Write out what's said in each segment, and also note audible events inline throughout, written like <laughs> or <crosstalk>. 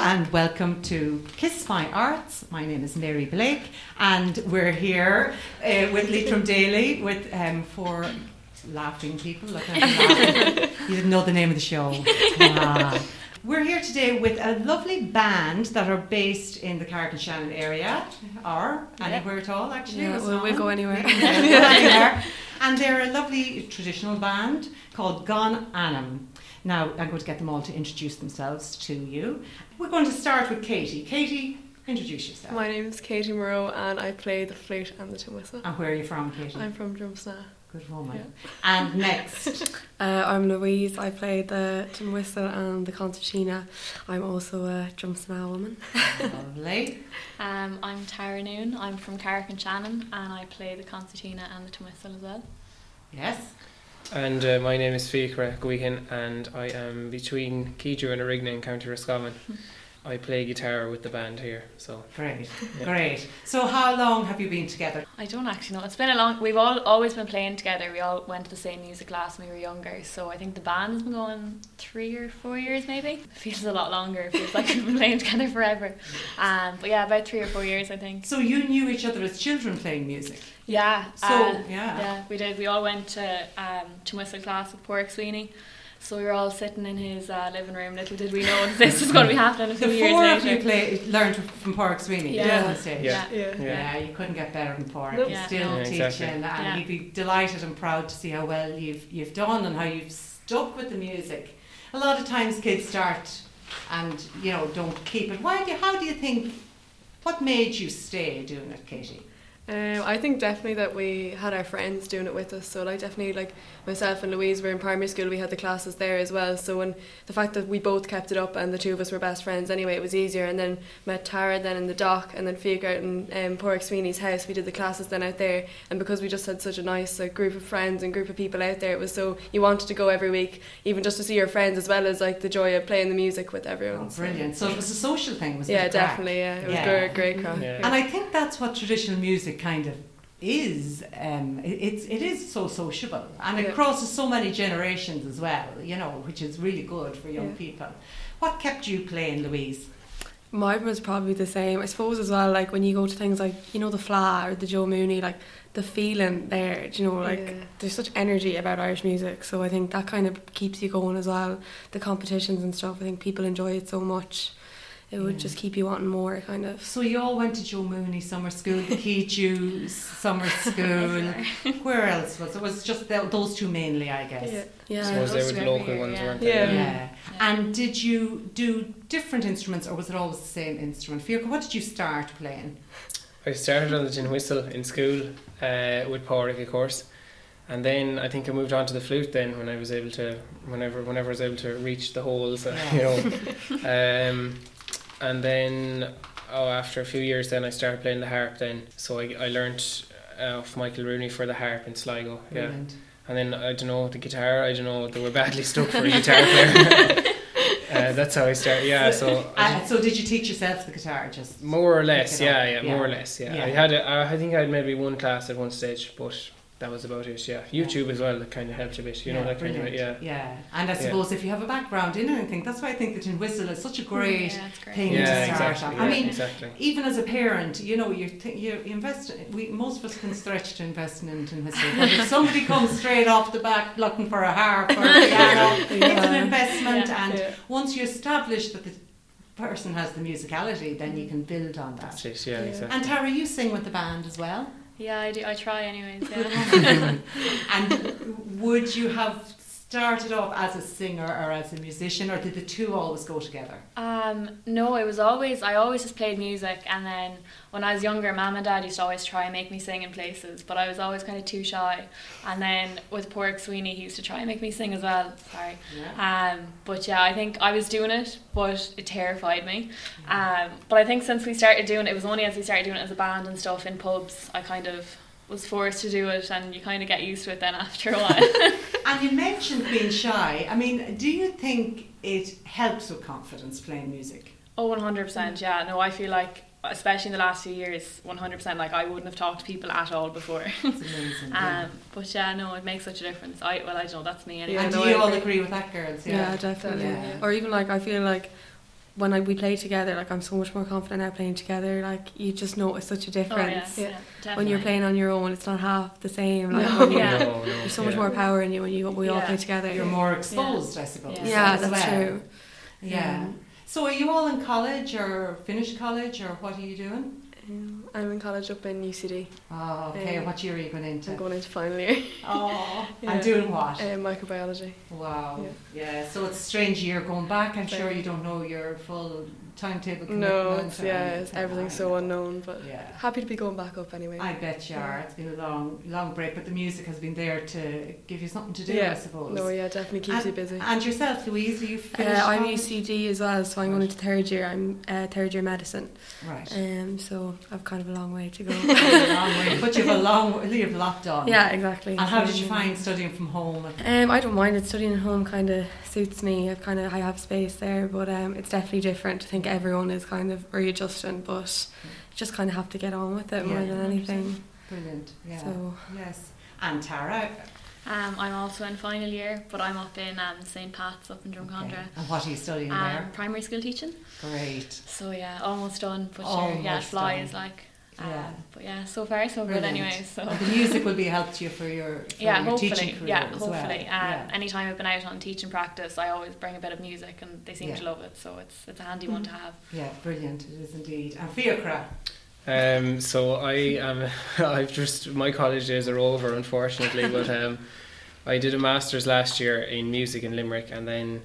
and welcome to Kiss My Arts. My name is Mary Blake, and we're here uh, with Leitrim Daily with um, four laughing people. Look laughing. You didn't know the name of the show. <laughs> Ah. We're here today with a lovely band that are based in the Carrick and Shannon area, or anywhere at all, actually. Yeah, we'll, we'll go anywhere. Yeah, we'll go <laughs> anywhere. And they're a lovely traditional band called Gon Anam. Now, I'm going to get them all to introduce themselves to you. We're going to start with Katie. Katie, introduce yourself. My name is Katie Moreau and I play the flute and the tin whistle. and where are you from, Katie? I'm from Drumsna. Good woman. Yeah. And next, <laughs> Uh, I'm Louise. I play the tin whistle and the concertina. I'm also a Drumsna woman. lovely. <laughs> Um, I'm Tara Noon. I'm from Carrick and Shannon, and I play the concertina and the tin whistle as well. Yes. And uh, my name is Fiachra Guigan and I am between Keadue and Arigna in County Roscommon. I play guitar with the band here, so Great. Yeah. Great. So, how long have you been together? I don't actually know. It's been a long. We've all always been playing together. We all went to the same music class when we were younger. So I think the band has been going three or four years, maybe. It feels a lot longer. It feels like <laughs> we've been playing together forever. Um, but yeah, about three or four years, I think. So, you knew each other as children playing music. Yeah. So, uh, yeah. Yeah, we did. We all went to um, to whistle class with Pork Sweeney. So we were all sitting in his uh, living room. Little did we know that this was going to be <laughs> happening a The years four of you play, learned from Pork Sweeney Yeah. on stage. Yeah. Yeah. Yeah. Yeah, you couldn't get better than Pork. Nope. He's Yeah. still Yeah, teaching, exactly. and Yeah. he'd be delighted and proud to see how well you've you've done and how you've stuck with the music. A lot of times, kids start and you know don't keep it. Why do? You, how do you think? What made you stay doing it, Katie? Um, I think definitely that we had our friends doing it with us. So like definitely like myself and Louise were in primary school. We had the classes there as well. So when the fact that we both kept it up and the two of us were best friends anyway, it was easier. And then met Tara then in the dock and then Fiach out in um, Porrick Sweeney's house. We did the classes then out there. And because we just had such a nice like, group of friends and group of people out there, it was so you wanted to go every week, even just to see your friends as well as like the joy of playing the music with everyone. Oh, brilliant! So it was a social thing, was it? Yeah, definitely. Yeah, it was Yeah. great, great crack. Yeah. And I think that's what traditional music kind of is. Um, it, it's it is so sociable, and it crosses so many generations as well. You know, which is really good for young Yeah. people. What kept you playing, Louise? Mine was probably the same. I suppose as well, like when you go to things like, you know, the Fleadh or the Joe Mooney, like the feeling there, do you know, like Yeah. there's such energy about Irish music. So I think that kind of keeps you going as well. The competitions and stuff, I think people enjoy it so much. It would Yeah. just keep you wanting more, kind of. So you all went to Joe Mooney summer school, the Keadue <laughs> summer school. Where else was it? Was just tho- those two mainly, I guess. Yeah. I Yeah. suppose they those were the local every ones, year, weren't yeah. they? Yeah. And did you do different instruments, or was it always the same instrument? Fiachra, what did you start playing? I started on the tin whistle in school uh, with Porrick, of course, and then I think I moved on to the flute. Then when I was able to, whenever whenever I was able to reach the holes, uh, <laughs> you know, um, and then oh, after a few years, then I started playing the harp. Then so I I learnt uh, off Michael Rooney for the harp in Sligo. Yeah, Brilliant. and then I don't know the guitar. I don't know they were badly stuck for a guitar player. <laughs> uh, that's how I started. Yeah, so. Uh, so did you teach yourself the guitar? Just More or less, Pick it up. yeah, yeah, Yeah. more or less, yeah. Yeah. I had, a, I think I had maybe one class at one stage, but that was about it. Yeah, YouTube as well that kind of helped a bit, you know, that kind of yeah. Yeah, and I Yeah. suppose if you have a background in anything, that's why I think the tin whistle is such a great Yeah, great. thing Yeah, to start exactly. on. I mean, exactly. even as a parent, you know, you th- you invest. We most of us can stretch to invest in tin whistle, but if somebody <laughs> comes straight off the back looking for a harp or a <laughs> piano, it's an investment. Yeah. And Yeah. once you establish that the person has the musicality, then you can build on that. That's it, yeah, Yeah. exactly. And Tara, you sing with the band as well. Yeah, I do. I try anyways. Yeah. <laughs> <laughs> and would you have started off as a singer or as a musician, or did the two always go together? Um, no, it was always I always just played music, and then when I was younger, mum and dad used to always try and make me sing in places, but I was always kind of too shy. And then with Pork Sweeney, he used to try and make me sing as well. Sorry. Yeah. Um, but yeah, I think I was doing it, but it terrified me. Um, but I think since we started doing it, it was only as we started doing it as a band and stuff in pubs, I kind of was forced to do it, and you kind of get used to it then after a while. <laughs> <laughs> And you mentioned being shy. I mean, do you think it helps with confidence playing music? Oh, 100%. Yeah, no, I feel like, especially in the last few years, 100%, like I wouldn't have talked to people at all before. It's <laughs> amazing. yeah. um, but yeah, no, it makes such a difference. I Well, I don't know, that's me anyway. Yeah, and do you I all agree. agree with that, girls? Yeah, definitely. Yeah. Or even like I feel like when I, we play together, like I'm so much more confident now playing together. Like you just notice such a difference. Oh, yeah, difference. yeah, When you're playing on your own, it's not half the same. Like No, you- yeah. No, no, <laughs> there's so much yeah. more power in you when you we all play together. You're more exposed, I suppose. Yeah. yeah, that's well. true. Yeah. So are you all in college or finished college or what are you doing? Um, I'm in college up in UCD. Oh, okay. Um, what year are you going into? I'm going into final year. <laughs> Oh, <laughs> Yeah. and doing what? Um, microbiology. wow. Yeah. So it's a strange year going back. I'm sure you don't know your full timetable. No, it's, yeah, it's, everything's so unknown, but Yeah. happy to be going back up anyway. I bet you are. It's been a long, long break, but the music has been there to give you something to do, yeah. I suppose. No, yeah, definitely keeps you busy. And yourself, Louise, you Uh, finished? I'm college? UCD as well, so I'm going Right. into third year. I'm uh, third year medicine, Right. um, so I've kind of a long way to go. <laughs> a long way, but you have a <laughs> long, you have a lot done. yeah, exactly. And how did you find studying from home? Um, I don't mind it. Studying at home kind of suits me. I've kind of I have space there, but um, it's definitely different. I think everyone is kind of readjusting, but you just kind of have to get on with it more Yeah. than anything. Brilliant. Yeah. So Yes. And Tara. Um, I'm also in final year, but I'm up in um, St. Pat's up in Drumcondra. Okay. And what are you studying Um, there? primary school teaching. Great. So yeah, almost done. But sure, yeah, it Almost flies done. like. Um, Yeah. But yeah, so far so good anyway. So. And the music will be a help to you for your, <laughs> for yeah, your hopefully. teaching career Yeah, as hopefully. well. Um, yeah. Anytime I've been out on teaching practice, I always bring a bit of music, and they seem Yeah. to love it. So it's it's a handy one to have. yeah, brilliant. It is indeed. And Fiachra. Um, so I am. <laughs> I've just my college days are over, unfortunately. but um, I did a masters last year in music in Limerick, and then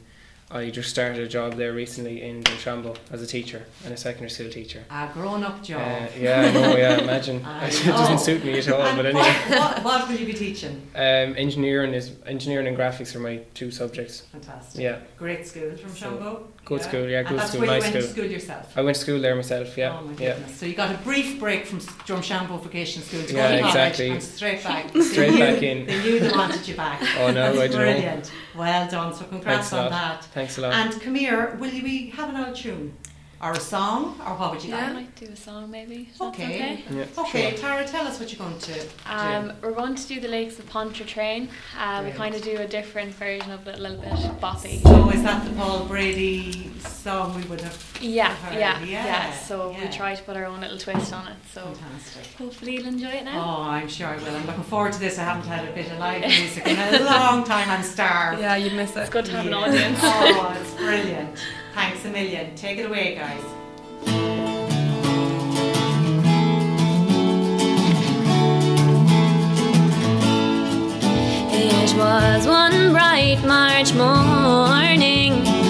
I just started a job there recently in Shambo as a teacher and a secondary school teacher. A grown up job. Uh, yeah, I know. Yeah, <laughs> imagine I <laughs> it know. doesn't suit me at all. And But anyway, what, what, what will you be teaching? um, engineering is engineering and graphics are my two subjects. Fantastic. Yeah, Great school from So, Shambo. Good school, yeah, good that's school, where nice you went school. to school yourself. I went to school there myself. Yeah, Oh my yeah. goodness. So you got a brief break from Drumshambo Vocational School to Yeah, go to college exactly. and straight back. <laughs> Straight back in. They knew they wanted you back. Oh no, That's I don't know. brilliant. Well done. So congrats Thanks on that. Thanks a lot. And come here, will you be have an old tune? Or a song? Or what would you I like? might do a song maybe. Okay. okay. yeah, Okay, sure. Tara, tell us what you're going to Um, do. we're going to do the Lakes of Pontchartrain. Uh, we kind of do a different version of it, a little bit boppy. So is that the Paul Brady song we would have Yeah, heard? yeah, Yeah, yeah, So yeah. we try to put our own little twist on it. So fantastic? hopefully you'll enjoy it now. Oh, I'm sure I will. I'm looking forward to this. I haven't had a bit of live music in a long time. I'm starved. Yeah, you'd miss it. It's good to have an audience. Oh, it's brilliant. <laughs> Thanks a million. Take it away, guys. It was one bright March morning.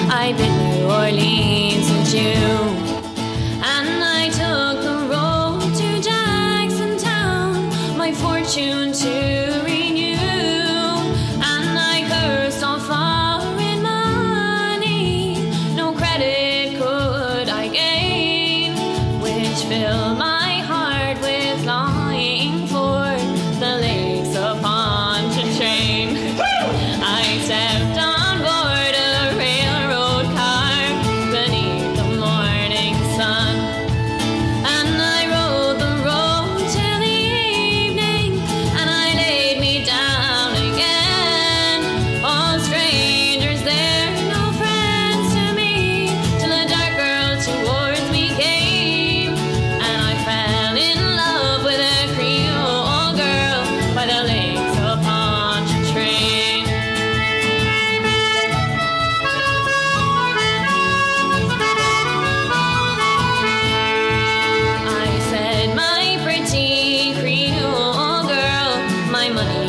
my money.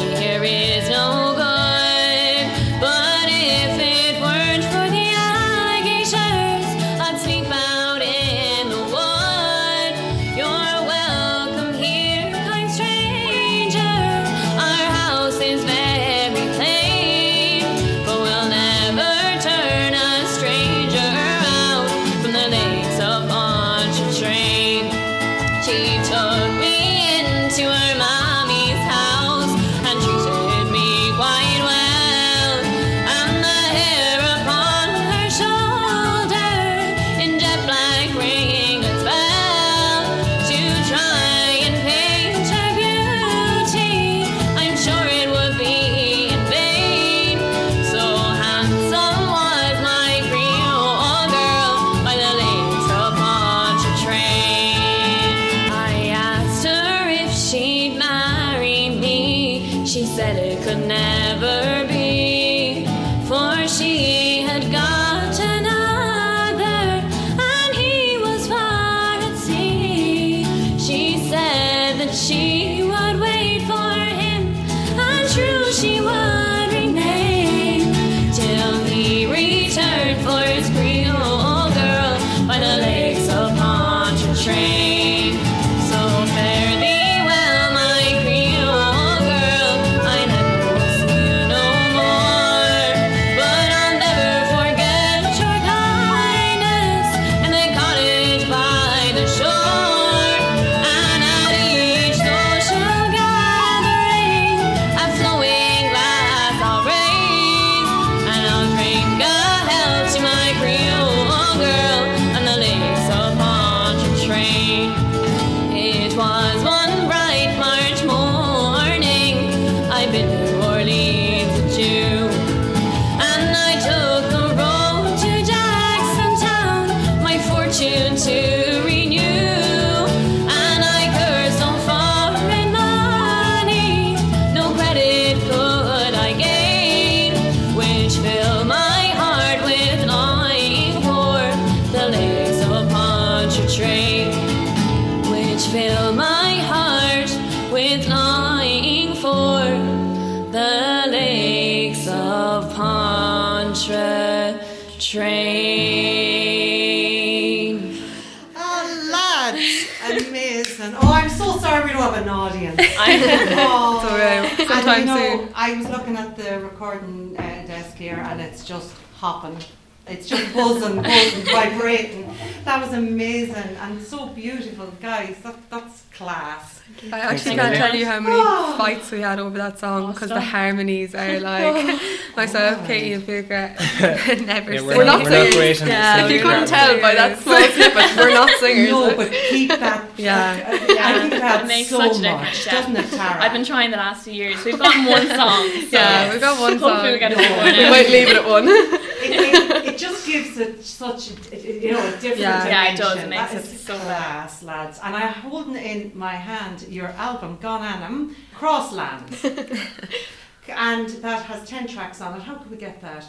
It's oh, alright. and Sometime you know, soon. I was looking at the recording uh, desk here, and it's just hopping. It's just buzzing, buzzing, <laughs> vibrating. That was amazing and so beautiful, guys. That that's class. I actually can't tell you how many Oh. fights we had over that song because the harmonies are <laughs> like myself, Oh. Katie, and Figure <laughs> never Yeah, we're, We're not, not we're not singers. great on Yeah, if you couldn't part. tell by that small <laughs> snippet, we're not singers. No, but keep that. Yeah. I think It that makes so such much, difference, yeah. doesn't it, Tara? I've been trying the last few years. We've got one song. So Yeah, we've got one song. Hopefully we get a No. few more We might leave it at one. it, it, it just gives it such a, you know a different Yeah. Yeah, it dimension. does, it makes That it is so class, lads. And I'm holding in my hand your album Gone Annam Crosslands, <laughs> and that has ten tracks on it. How could we get that?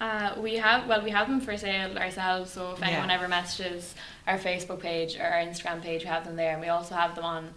Uh, we have well, we have them for sale ourselves. So if Yeah. anyone ever messages our Facebook page or our Instagram page, we have them there, and we also have them on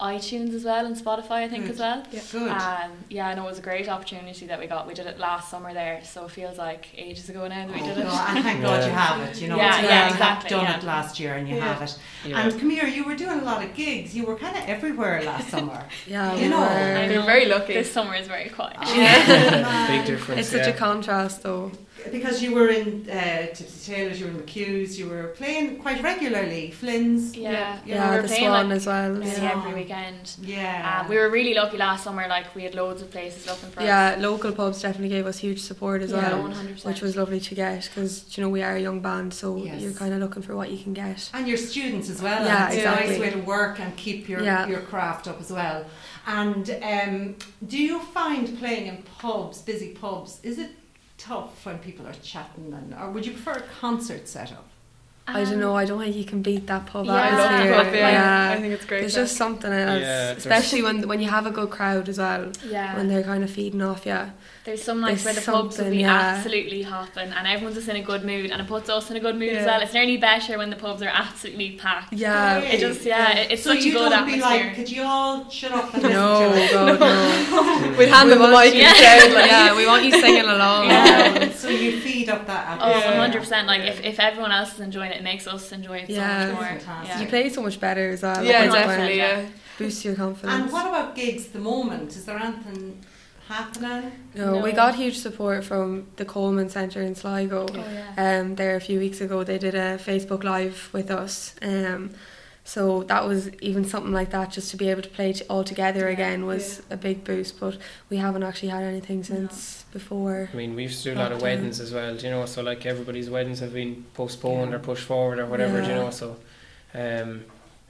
iTunes as well and Spotify, I think Good. as well. Good. Um, yeah, and it was a great opportunity that we got. We did it last summer there, so it feels like ages ago now that we Oh, did it. God, and thank God you have it. You know, Yeah, it's yeah, great to have exactly, done yeah. it last year, and you Yeah. have it. Yeah. And come here, you were doing a lot of gigs. You were kind of everywhere last <laughs> summer. Yeah, You we know, were. I We're know. very lucky. This summer is very quiet. Yeah, big difference. It's such yeah. a contrast, though. Because you were in uh, Tipsy Taylors, you were in McHugh's, you were playing quite regularly. Flynn's. Yeah, you Yeah, we were the playing Swan like as well. nearly Yeah. every weekend. Yeah. Um, we were really lucky last summer. Like we had loads of places looking for Yeah, us. Yeah, local pubs definitely gave us huge support as Yeah, well, one hundred percent. which was lovely to get because you know we are a young band, so Yes. you're kind of looking for what you can get. and your students as well. Yeah, and it's exactly. a nice way to work and keep your Yeah. your craft up as well. And um, do you find playing in pubs, busy pubs, is it tough when people are chatting, and or would you prefer a concert setup? I don't know. Um, I don't think you can beat that pub Yeah. atmosphere. I love the yeah. pub, yeah. yeah. I think it's great. There's crack. just something else, Yeah, especially when when you have a good crowd as well. Yeah. When they're kind of feeding off Yeah, There's some nights There's where the pubs will be yeah. absolutely hopping and everyone's just in a good mood and it puts us in a good mood as Yeah. well. It's nearly better when the pubs are absolutely packed. Yeah. It just yeah, it- it's so such you a good don't be atmosphere. like, could you all shut up and <laughs> listen No. God, no. <laughs> We'd hand We them a want mic you- and <laughs> like, yeah, we want you singing along. Yeah. So you feed up that Oh, 100%. Like, if, if everyone else is enjoying it, it makes us enjoy it Yeah. so much more. Fantastic. You play so much better as well. Yeah, definitely, when- yeah. Boosts your confidence. And what about gigs at the moment? Is there anything happening? No, we got huge support from the Coleman Centre in Sligo. Oh, yeah. Um, there a few weeks ago, they did a Facebook Live with us. Um, so that was even something like that, just to be able to play t- all together Yeah, again was a big boost. But we haven't actually had anything since before. I mean, we used to do a lot of weddings as well, do you know, so like everybody's weddings have been postponed Yeah. or pushed forward or whatever, do you know, so um,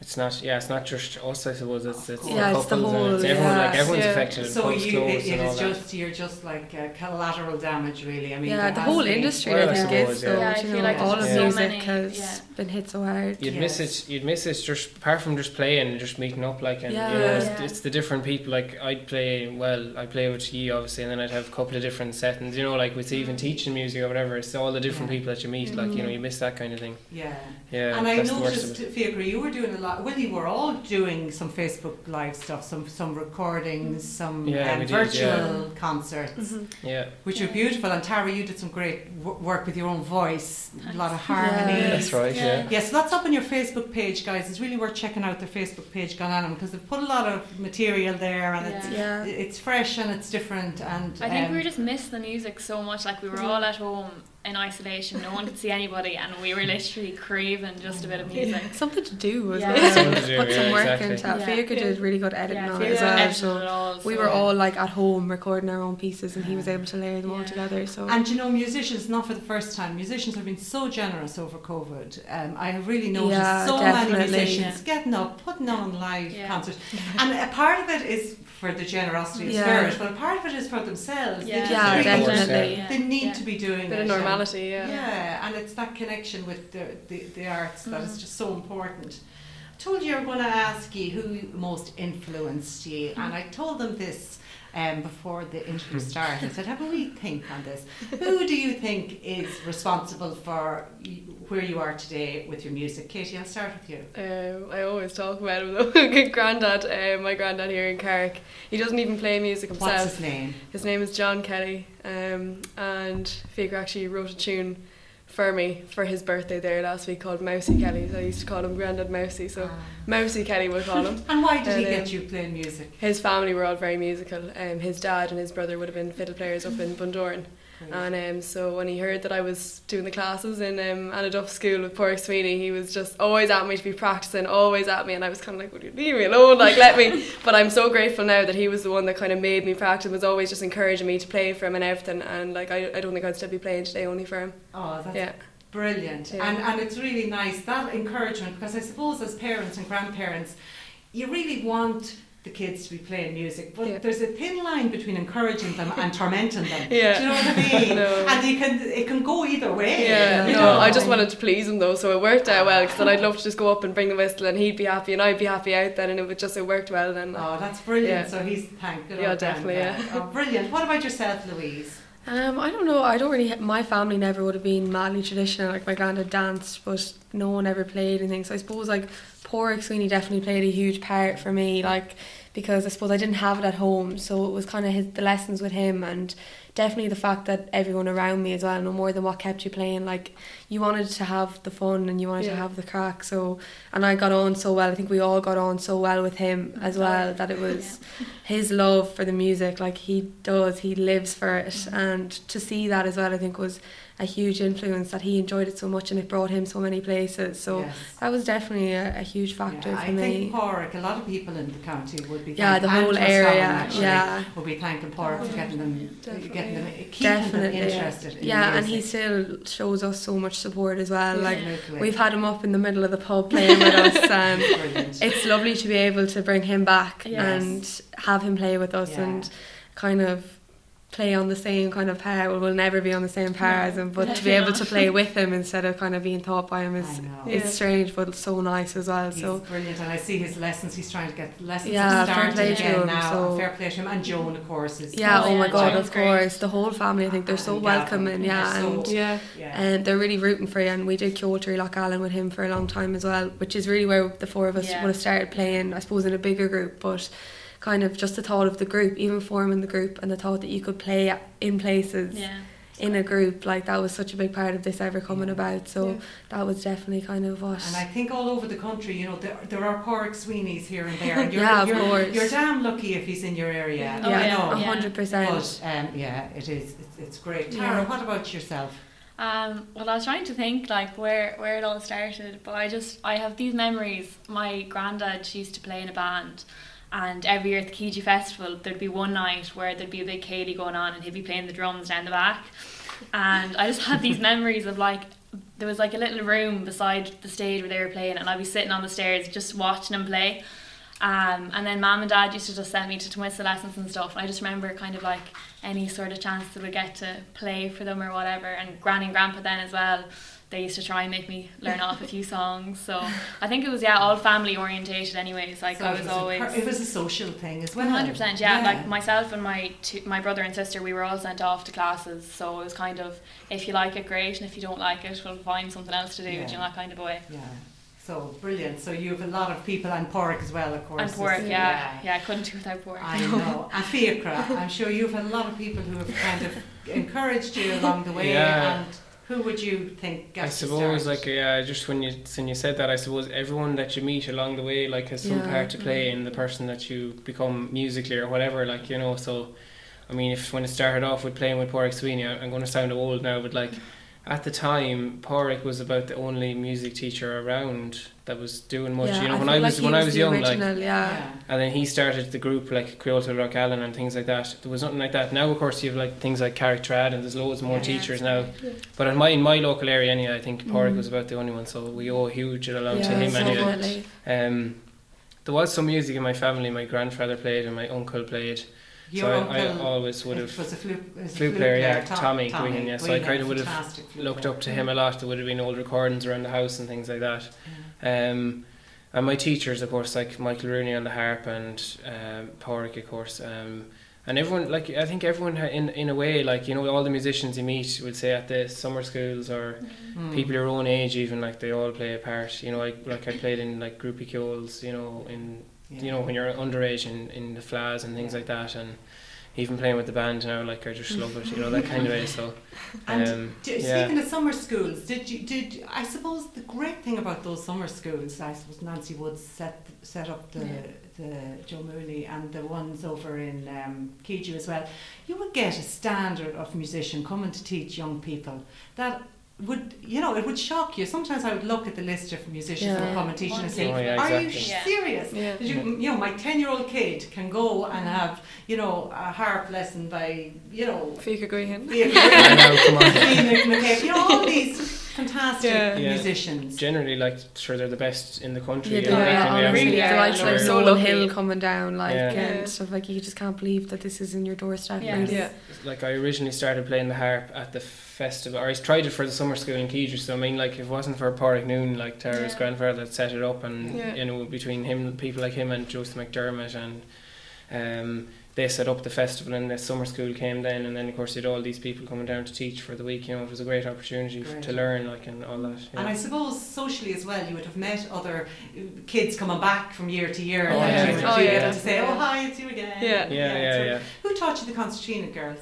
it's not, yeah, it's not just us, I suppose, it's, it's Yeah, the it's the couples whole- and it's everyone, like everyone's Yeah. affected and So pubs you, it, it and all is that. just you're just like uh, collateral damage, really. I mean, yeah, the whole been- industry Well, I I think suppose, is yeah. Yeah, I you feel know, like all of so music many- has yeah. been hit so hard. You'd Yes. miss it. You'd miss it just apart from just playing and just meeting up, like and Yeah. you know, it's, Yeah. it's the different people. Like I'd play well, I'd play with you obviously, and then I'd have a couple of different settings. You know, like with even teaching music or whatever. It's all the different people that you meet. Like you know, you miss that kind of thing. Yeah. Yeah, and I that's the worst noticed, of it. Fiachra, you were doing a lot. Well, you were all doing some Facebook Live stuff, some some recordings, some Yeah, um, we did, virtual yeah. concerts, Mhm. Yeah, which were beautiful. And Tara, you did some great w- work with your own voice, a lot of harmonies. Yeah. that's right. Yeah. Yeah. Yes, so that's up on your Facebook page, guys. It's really worth checking out their Facebook page, Gone Anam, because they've put a lot of material there, and it's Yeah. it's fresh and it's different. And I think um, we just missing the music so much. Like we were all at home in isolation, no one could see anybody, and we were literally craving just a bit of music. Something to do as Yeah. well. Something to do, Put some yeah, work exactly. into that. Yeah. Fiachra did really good editing Yeah, on it as well. So it all, we so- were all like at home recording our own pieces, and he was able to layer them all together. So And you know, musicians, not for the first time, musicians have been so generous over COVID. Um, I have really noticed Yeah, so definitely. many musicians Yeah. getting up, putting on live Yeah. concerts. And a part of it is for the generosity of Yeah. spirit, but a part of it is for themselves. They Yeah, just Yeah, really- definitely. Yeah. They need Yeah. to be doing bit it. of and- normality, yeah. Yeah, and it's that connection with the, the, the arts that is Mhm. just so important. I told you I was going to ask you who most influenced you, and I told them this um, before the interview started. I said, have a wee think on this. Who do you think is responsible for where you are today with your music? Katie, I'll start with you. Um, I always talk about him though. <laughs> granddad, uh, my granddad here in Carrick, he doesn't even play music himself. What's his name? His name is John Kelly, um, and Fiachra actually wrote a tune for me for his birthday there last week called Mousy Kelly. So I used to call him Grandad Mousy, so Ah. Mousy Kelly we'll call him. <laughs> And why did he And, um, get you playing music? His family were all very musical. Um, his dad and his brother would have been fiddle players up in Bundoran. And um, so when he heard that I was doing the classes in um, Annaduff School with Porrick Sweeney, he was just always at me to be practicing, always at me. And I was kind of like, would you leave me alone? Like, let me. <laughs> But I'm so grateful now that he was the one that kind of made me practice, was always just encouraging me to play for him and everything. And like, I, I don't think I'd still be playing today only for him. Oh, that's Yeah. brilliant. Yeah. And, and it's really nice, that encouragement, because I suppose as parents and grandparents, you really want the kids to be playing music, but Yeah. there's a thin line between encouraging them and tormenting them. Yeah. Do you know what I mean? <laughs> No. And you can, it can go either way. Yeah, you no, know? I just wanted to please him though, so it worked out well. Because then I'd love to just go up and bring the whistle, and he'd be happy, and I'd be happy out then, and it would just it worked well then. Oh, that's brilliant. Yeah. So he's thank good Yeah, old definitely, granddad. Oh, brilliant. What about yourself, Louise? Um, I don't know. I don't really. My family never would have been madly traditional. Like my granddad danced, but no one ever played anything. So I suppose like Porrick Sweeney definitely played a huge part for me. Like because I suppose I didn't have it at home, so it was kind of his the lessons with him and definitely the fact that everyone around me as well, no more than what kept you playing. Like you wanted to have the fun and you wanted to have the crack. So and I got on so well. I think we all got on so well with him as well that it was <laughs> his love for the music. Like he does, he lives for it, mm-hmm. and to see that as well, I think was a huge influence that he enjoyed it so much and it brought him so many places. So Yes. that was definitely a, a huge factor Yeah, for I me. think Porrick, a lot of people in the county would be Yeah, the whole area, actually, yeah. would be thanking Porrick for getting them, Definitely, getting them, keeping them Definitely. interested. In yeah, and he still shows us so much support as well. Like Absolutely. we've had him up in the middle of the pub playing with us, and <laughs> um, Brilliant. it's lovely to be able to bring him back Yes. and have him play with us Yeah. and kind of play on the same kind of par. Well, we'll never be on the same par as him, but to be <laughs> able not. to play with him instead of kind of being taught by him is I know. it's Yeah. strange, but so nice as well. He's so brilliant, and I see his lessons. He's trying to get lessons Yeah, fair started play to again him, now. so- fair play to him, and Joan, of course, is yeah, Oh, my god, John's of great. course, the whole family. I think they're so And welcoming, yeah, they're so- and Yeah, yeah. and they're really rooting for you. And we did Kyoto Loch Allen with him for a long time as well, which is really where the four of us Yeah. would have started playing. I suppose in a bigger group, but kind of just the thought of the group, even forming the group, and the thought that you could play in places Yeah. in a group like that was such a big part of this ever coming Yeah. about. So Yeah. that was definitely kind of what. And I think all over the country, you know, there, there are Porrick Sweeneys here and there. <laughs> And you're, Yeah, of you're, course. You're damn lucky if he's in your area. Oh, yeah. I know. a hundred percent. But um, yeah, it is. It's, it's great. Yeah. Tara, what about yourself? Um, well, I was trying to think like where where it all started, but I just I have these memories. My granddad she used to play in a band, and every year at the Keadue Festival there'd be one night where there'd be a big Katie going on, and he'd be playing the drums down the back, and I just had these <laughs> memories of like there was like a little room beside the stage where they were playing, and I'd be sitting on the stairs just watching them play. Um, and then mum and dad used to just send me to Twista lessons and stuff. And I just remember kind of like any sort of chance that we get to play for them or whatever. And granny and grandpa then as well, they used to try and make me learn off a few <laughs> songs. So I think it was yeah all family orientated anyways. Like So I it was a always. per- it was a social thing as well. One hundred percent, yeah. Like myself and my two, my brother and sister, we were all sent off to classes. So it was kind of if you like it, great, and if you don't like it, we'll find something else to do. Yeah. Do you know that kind of way? Yeah. So brilliant. So you have a lot of people and Porrick as well, of course. And pork, is- yeah, yeah, I couldn't do without pork. I know. <laughs> And Fiachra, I'm sure you've had a lot of people who have kind of encouraged you along the way. Yeah. And who would you think got I you suppose, started? like, yeah, just when you when you said that, I suppose everyone that you meet along the way, like, has some Yeah. part to play in the mm-hmm. person that you become musically or whatever, like, you know. So, I mean, if when it started off with playing with Porrick Sweeney, I- I'm going to sound old now, but like, at the time, Porrick was about the only music teacher around that was doing much. yeah, you know, when I was he when I was the young, like, yeah. and then he started the group like Kyoto Rock Allen and things like that. There was nothing like that. Now, of course, you have like things like Carrick Trad and there's loads more Yeah. teachers now. But in my in my local area, anyway, I think Porrick Mhm. was about the only one. So we owe a huge amount to him so anyway. definitely. Um, there was some music in my family. My grandfather played and my uncle played. Your so I, I always would have was a flute, flute player, yeah, Tom- Tommy Guigan, yeah. So I kind of would have looked player. up to him a lot. There would have been old recordings around the house and things like that. Um, and my teachers, of course, like Michael Rooney on the harp and um, Porrick, of course. Um, and everyone, like I think everyone, ha- in in a way, like you know, all the musicians you meet would say at the summer schools or Mm. people your own age, even like they all play a part. You know, I, like I played in like grúpaí ceoil, you know, in Yeah. you know when you're underage in in the fleadhs and things Yeah. like that, and even playing with the band now, like I just <laughs> love it, you know that kind of way. So, And um, d- yeah. speaking of summer schools, did you did I suppose the great thing about those summer schools, I suppose Nancy Woods set set up the the Joe Mooney and the ones over in um, Keadue as well. You would get a standard of musician coming to teach young people that would you know it would shock you. Sometimes I would look at the list of musicians that Yeah. come and teach and say, Oh, yeah, "Are you. Yeah. serious?" Yeah. You, you know, my ten-year-old kid can go and have you know a harp lesson by you know Fika Guihan. Ian I know, come on. You know all these fantastic Yeah. Yeah. musicians. Generally, like sure they're the best in the country. Yeah, you they know, are, they can be honestly. really the are. like We're so Noel. Hill coming down, like Yeah. Yeah. and stuff like you just can't believe that this is in your doorstep. Yeah. Yeah. like I originally started playing the harp at the festival, or I tried it for the summer school in Keadue. So I mean, like if it wasn't for Porrick Noon, like Tara's Yeah. grandfather that set it up, and Yeah. you know between him, people like him and Joseph McDermott, and um, they set up the festival, and the summer school came then, and then of course you had all these people coming down to teach for the week. You know, it was a great opportunity f- Great. to learn, like and all that. Yeah. And I suppose socially as well, you would have met other uh, kids coming back from year to year. Oh, that yeah. you would Oh, be yeah, able to say, "Oh, hi, it's you again." Yeah. yeah, yeah, so yeah. Who taught you the concertina, girls?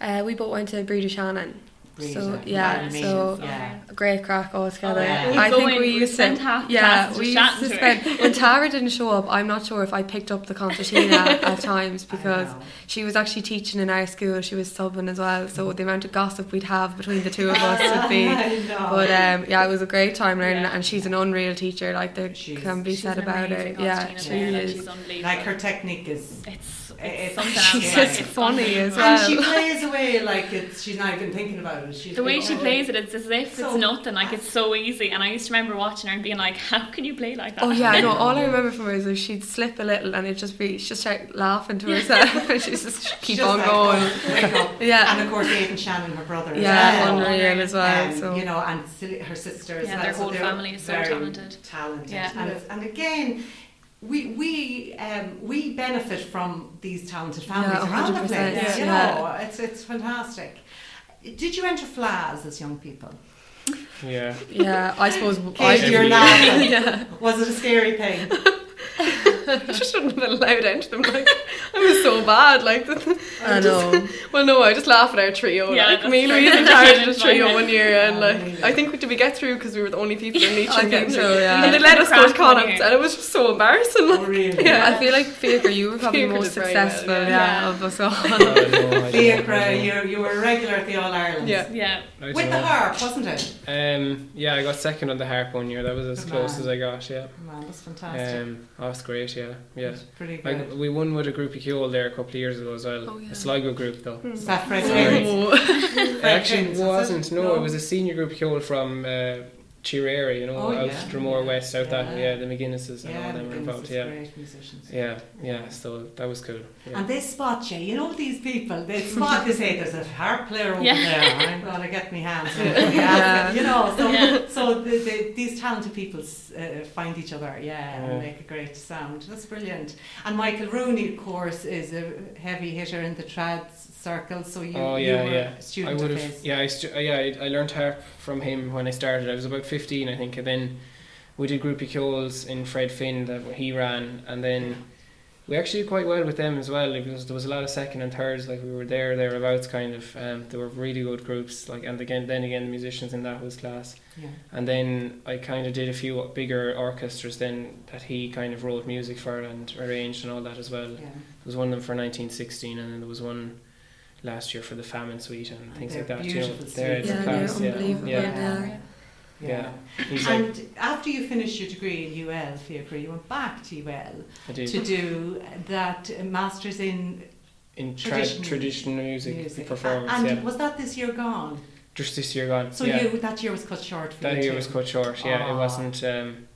Uh, we both went to Breda Shannon. So, yeah, so- yeah. Great crack all together. Oh, yeah. I think in, we used spend to. half Yeah, we used to to spend. When Tara didn't show up, I'm not sure if I picked up the concertina <laughs> at times because she was actually teaching in our school. She was subbing as well, so the amount of gossip we'd have between the two of us would be. <laughs> But um, yeah, it was a great time learning Yeah. it, and she's an unreal teacher. Like there She's- can be said about her. Yeah, concertina she player, like, is. she's like her technique is. it's, It's- it's something she's else. just It's funny as well. And she plays away like it's, she's not even thinking about it. She's The way she "Oh, plays it, it's as if So- it's nothing. Like it's so easy. And I used to remember watching her and being like, "How can you play like that?" Oh yeah, I know. All I <laughs> remember from her is that she'd slip a little, and it'd just be she'd just start laughing to herself, <laughs> and she's just she's keep just on like, going. "Oh, wake up." <laughs> Yeah, And of course, Aidan Shannon, her brother. as yeah, well. unreal as well. Um, so you know, and her sister as Yeah, well. their whole they're family is so very talented. Talented, Yeah. and, it's, and again, we we um, we benefit from these talented families Yeah, around the 100%, place. You yeah. know, it's it's fantastic. Did you enter Fleadhs as young people? yeah. yeah, I suppose I you're Every- laughing. yeah, Was it a scary thing? <laughs> I <laughs> just shouldn't have been allowed into them. Like <laughs> I was so bad. Like <laughs> I know. Well, no, I just laugh at our trio. Yeah, like me, true. Louise, and Tara did a trio one year, and like really? I think we did we get through because we were the only people in each I of think them. so, yeah. And they let us go to Crack Connacht, and it was just so embarrassing. Like, Oh, really? Yeah. I feel like Fiachra, you were probably the Fiachra most did very well, successful, yeah. yeah, Yeah. of us all. No, I don't know, I Fiachra, you you were a regular at the All Ireland. Yeah. Yeah. With the harp, wasn't it? Um, yeah, I got second on the harp one year. That was as close as I got. Yeah. Man, that's fantastic. Um, oh, that's great. Yeah, yeah. That's pretty good. Like we won with a group of Kyoto there a couple of years ago as well. Oh, yeah. A Sligo group though. Is that Fred Sorry. Oh. It actually Higgins, was wasn't. it? No, No. it was a senior group of Kyoto from uh, Chirera, you know, Oh, out yeah. Dromore West, out that. Yeah. Yeah, the McGinnises and Yeah, all them were involved. Yeah, great musicians. yeah, yeah. So that was cool. Yeah. And they spot you. You know these people. They spot. They say, "There's a harp player over Yeah. there. I'm gonna get me hands." on it." <laughs> Yeah. Yeah. You know. So, Yeah. so the, the, these talented people uh, find each other. Yeah, Yeah. and make a great sound. That's brilliant. And Michael Rooney, of course, is a heavy hitter in the trad circle. So you, Oh, you yeah, were yeah. a I student would of have. Yeah, I stu- yeah. I, I learned harp from him when I started. I was about fifteen, I think, and then we did grúpaí ceoil in Fred Finn that he ran, and then we actually did quite well with them as well. Because there was a lot of second and thirds, like we were there thereabouts, kind of. Um, they were really good groups. Like, and again, then again, the musicians in that was class. Yeah. And then I kind of did a few bigger orchestras then that he kind of wrote music for and arranged and all that as well. Yeah. There was one of them for 1916, and then there was one last year for the Famine Suite and things they're like that. You know, they're. Yeah, they're they're yeah. unbelievable, Yeah. yeah. Yeah. He's like, And after you finished your degree in UL, Fiachra, you went back to UL to do that uh, master's in in tra- traditional traditional music, music. performance. and yeah, was that this year gone? just this year gone. So yeah, you that year was cut short for that you year too. was cut short. Yeah, Aw. it wasn't. Um,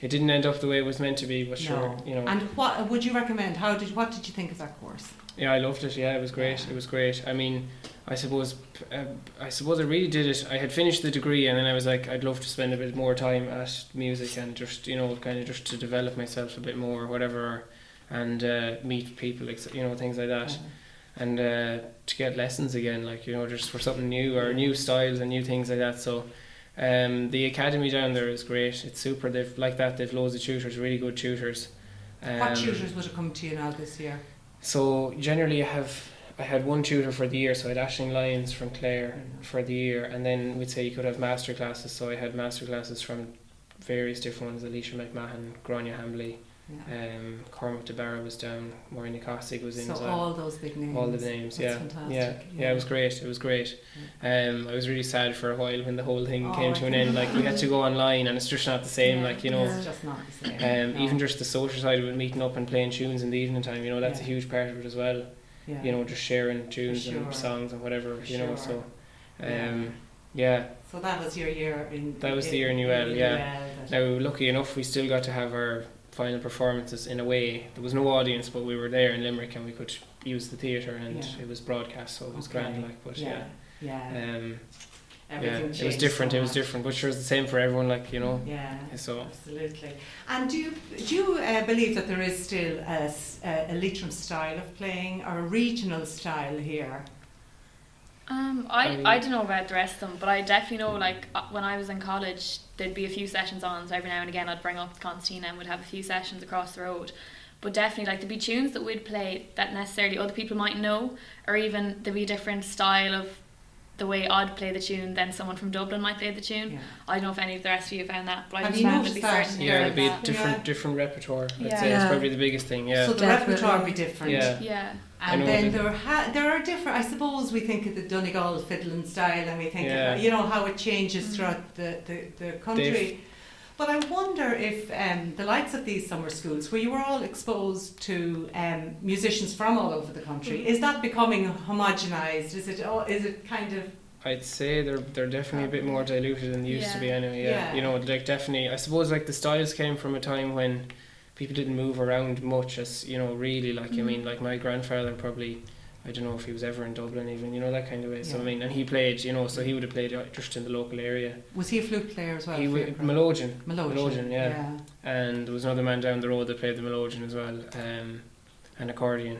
it didn't end up the way it was meant to be. But sure, you know. And what would you recommend? How did what did you think of that course? Yeah, I loved it. Yeah, it was great. It was great. I mean, I suppose, uh, I suppose I really did it. I had finished the degree, and then I was like, I'd love to spend a bit more time at music and just, you know, kind of just to develop myself a bit more, or whatever, and uh, meet people, you know, things like that, and uh, to get lessons again, like you know, just for something new or new styles and new things like that. So. Um, the academy down there is great. It's super. They've like that. They've loads of tutors, really good tutors. Um, what tutors would have come to you now this year? So generally, I have I had one tutor for the year, so I had Aisling Lyons from Clare for the year, and then we'd say you could have master classes. So I had master classes from various different ones: Alicia McMahon, Gráinne Hambly, Yeah. um, Cormac De Barra was down, Maureen Kostig was in so as well. all those big names. All the names, yeah, fantastic. yeah, yeah. It was great. It was great. Um, I was really sad for a while when the whole thing Oh, came I to an end. Like we had to go online, and it's just not the same. Yeah. Like you know, It's just not the same. um, no. even just the social side of it, meeting up and playing tunes in the evening time. You know, that's Yeah. a huge part of it as well. yeah. You know, just sharing tunes sure. and songs and whatever. For you know, so Yeah. um, yeah. So that was your year in. That was the year in UL, yeah. that- Now, lucky enough, we still got to have our final performances in a way. There was no audience, but we were there in Limerick and we could use the theatre and Yeah. it was broadcast, so it was Okay. grand. Like, but yeah, yeah, yeah. um, yeah, it was different. so It was different, but sure, it's the same for everyone. Like you know, Yeah. so Absolutely. And do you, do you uh, believe that there is still a Leitrim style of playing or a regional style here? Um, I, I mean- I don't know about the rest of them, but I definitely know like uh, when I was in college, there'd be a few sessions on. So every now and again, I'd bring up concertina and we'd have a few sessions across the road. But definitely, like there'd be tunes that we'd play that necessarily other people might know, or even there'd be a different style of the way I'd play the tune then someone from Dublin might play the tune. Yeah. I don't know if any of the rest of you have found that, but I Have just you found noticed there'd be that? certain yeah, it'd be a that. different Yeah. different repertoire. I'd Yeah. say it's probably the biggest thing. Yeah, So the Definitely. repertoire would be different. yeah, Yeah. I And know then that- there ha- there are different. I suppose we think of the Donegal fiddling style, and we think Yeah. of you know how it changes Mm. throughout the the, the country. They've- But I wonder if um, the likes of these summer schools, where you were all exposed to um, musicians from all over the country, Mm. is that becoming homogenized? Is it? Oh, is it kind of? I'd say they're they're definitely a bit more diluted than they used to be anyway. Yeah. Yeah. you know, like definitely. I suppose like the styles came from a time when people didn't move around much. As you know, really, like I Mhm. mean, like my grandfather probably. I don't know if he was ever in Dublin, even you know that kind of way. So I mean, and he played, you know, so he would have played uh, just in the local area. Was he a flute player as well? he was grand- Melodeon, Melodeon. Melodeon, yeah. and there was another man down the road that played the Melodeon as well, um, and accordion.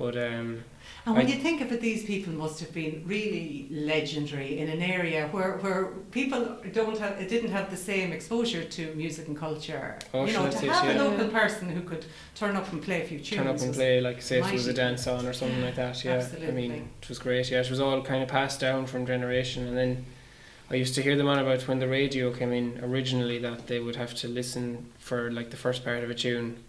But um, And when I- you think of it, these people must have been really legendary in an area where, where people don't have, didn't have the same exposure to music and culture. Oh, you know, to it, have yeah. a local person who could turn up and play a few tunes. turn up and play like say if there was a dance on or something like that. Yeah, Absolutely. I mean it was great. Yeah, it was all kind of passed down from generation, and then I used to hear them on about when the radio came in originally that they would have to listen for like the first part of a tune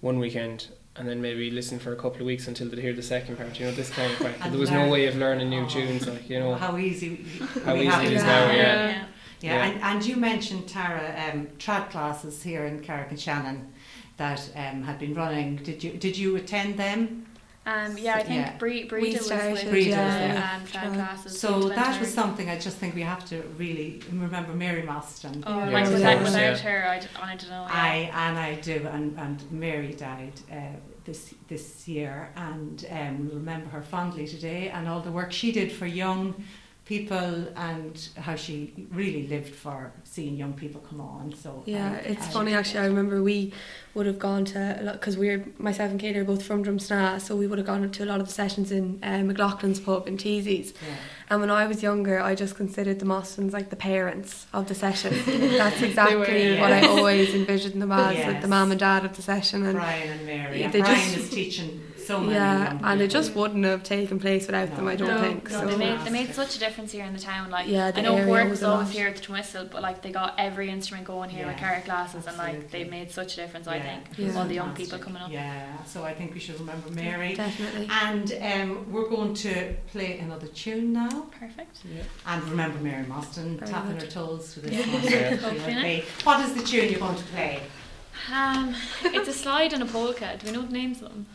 one weekend. And then maybe listen for a couple of weeks until they'd hear the second part. You know, this kind of <laughs> crack. There was learn. no way of learning new Oh. tunes, like you know. how easy, How easy it it is now. now, yeah. Yeah, Yeah. And, and you mentioned Tara um, trad classes here in Carrick and Shannon that um, had been running. Did you did you attend them? Um, yeah, I think Yeah. Bree, Breda We was started, with Breda, yeah, yeah. and trad Trad. classes. So that went was something I just think we have to really remember. Mary Maston. Oh, Yeah, like without, course, without yeah. her, I, d- I don't know. Yeah. I and I do, and, and Mary died uh, this this year, and um, we remember her fondly today, and all the work she did for young people, and how she really lived for seeing young people come on. So Yeah, um, it's funny actually. I remember we would have gone to a lot because we're myself and Kate are both from Drumsna, so we would have gone to a lot of the sessions in uh, McLaughlin's pub in Teasies. Yeah. And when I was younger, I just considered the Mostons like the parents of the session. <laughs> That's exactly were, what I always envisioned them as, like the mum and dad of the session. And Brian and Mary. Yeah, they Brian just- is teaching so many. yeah, young and it just wouldn't have taken place without them. I don't No, think no, so. they made they made such a difference here in the town. Like Yeah, I know area work was was always here at the Twistle, but like they got every instrument going here with Yeah, carrot classes, and like they made such a difference. I Yeah, think it was Yeah. all the young fantastic. people coming up. Yeah, so I think we should remember Mary. Definitely. And um, we're going to play another tune now. Perfect. Yeah. And remember Mary Mostyn Very tapping good. her toes to this Yeah. one. <laughs> Hopefully not. Okay. What is the tune you're going to play? Um, it's a slide and a polka. Do we know the names of them?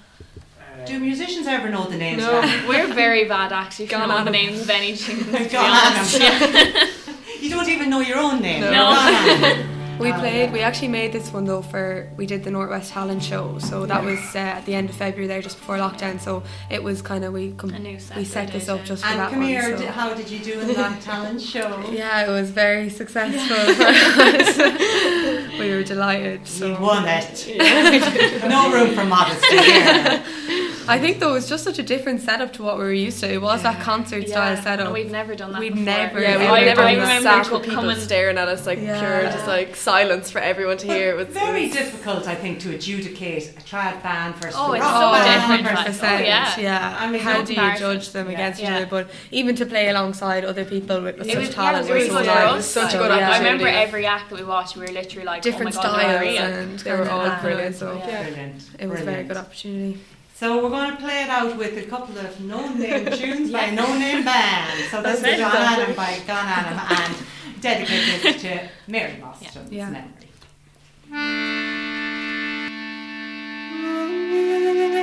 Do musicians ever know the names? No, Ryan? we're very bad actually. for Gone knowing the names of any tunes. <laughs> Gone on Yeah. <laughs> You don't even know your own name. No. <laughs> You're gone on. We played. We actually made this one though for we did the Northwest Talent Show. So that Yeah. was uh, at the end of February there, just before lockdown. So it was kind of we com- A new set we set this up just for And that come one. here, so- d- how did you do in that talent show? <laughs> Yeah, it was very successful. for <laughs> <laughs> we were delighted. So You won it. no room for modesty here. I think though it was just such a different setup to what we were used to. It was that concert style Yeah, setup. and we've never done that. We'd before. never Yeah, Yeah, we've I- never I remember people coming- staring at us like Yeah. pure, just like silence for everyone to hear. It was very was, difficult, I think, to adjudicate a trad band versus Oh, a it's rock so band different, versus like, oh, yeah. yeah. I mean, how no do you judge them Yeah. against each other? But even to play alongside other people with It such was, yeah, talent, it was was really so good nice. It was such a like, good I remember opportunity. every act that we watched, we were literally like, oh different oh my God, styles brilliant. and They were all that, brilliant, So so- Yeah. Brilliant. it was a very good opportunity. So we're going to play it out with a couple of no-name <laughs> tunes by a no-name band. So this is it. John Adam by Gun Adam and dedicated to <laughs> Mary Mostyn's Yeah. memory. <laughs>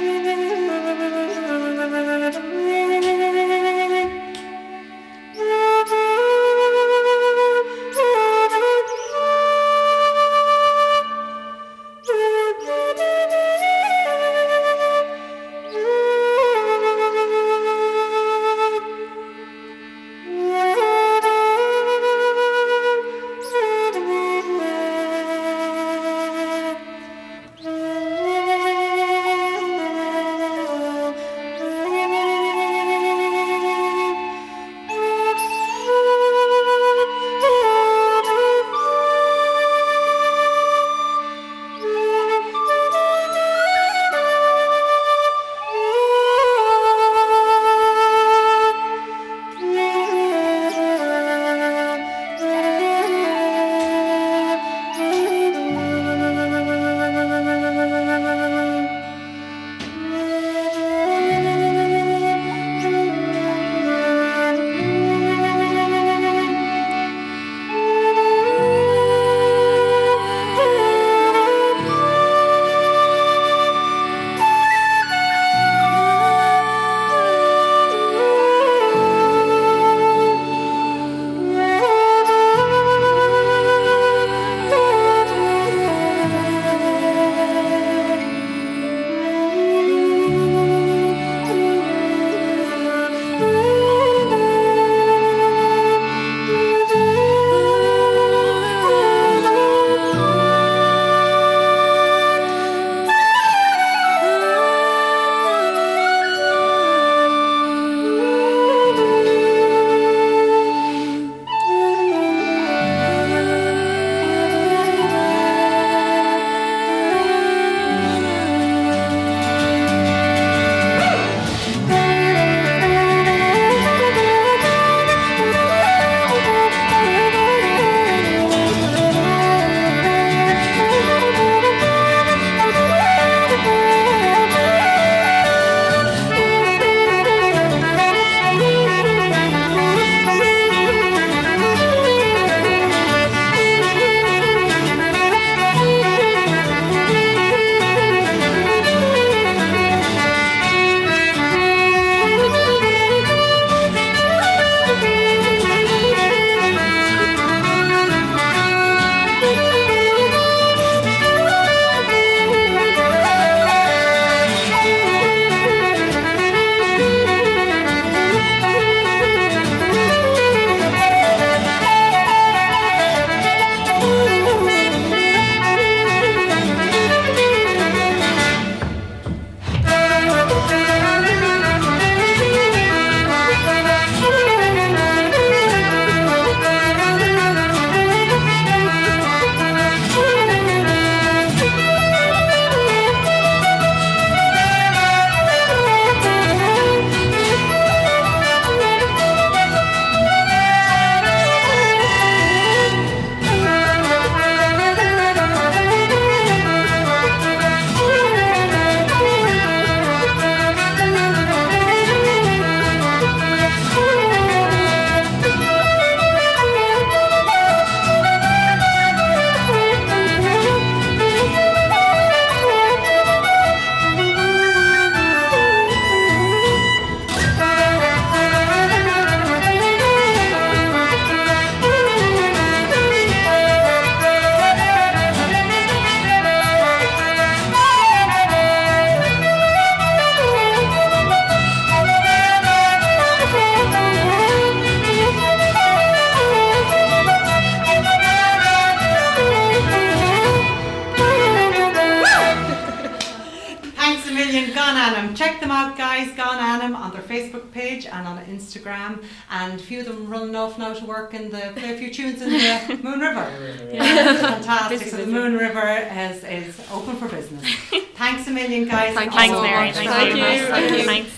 River. Yeah, <laughs> it's fantastic. Busy, so the. Moon River is, is open for business. <laughs> Thanks a million, guys. Thank you Thanks, so Mary. much. Thank, Thank you. you. Thank you. Thanks.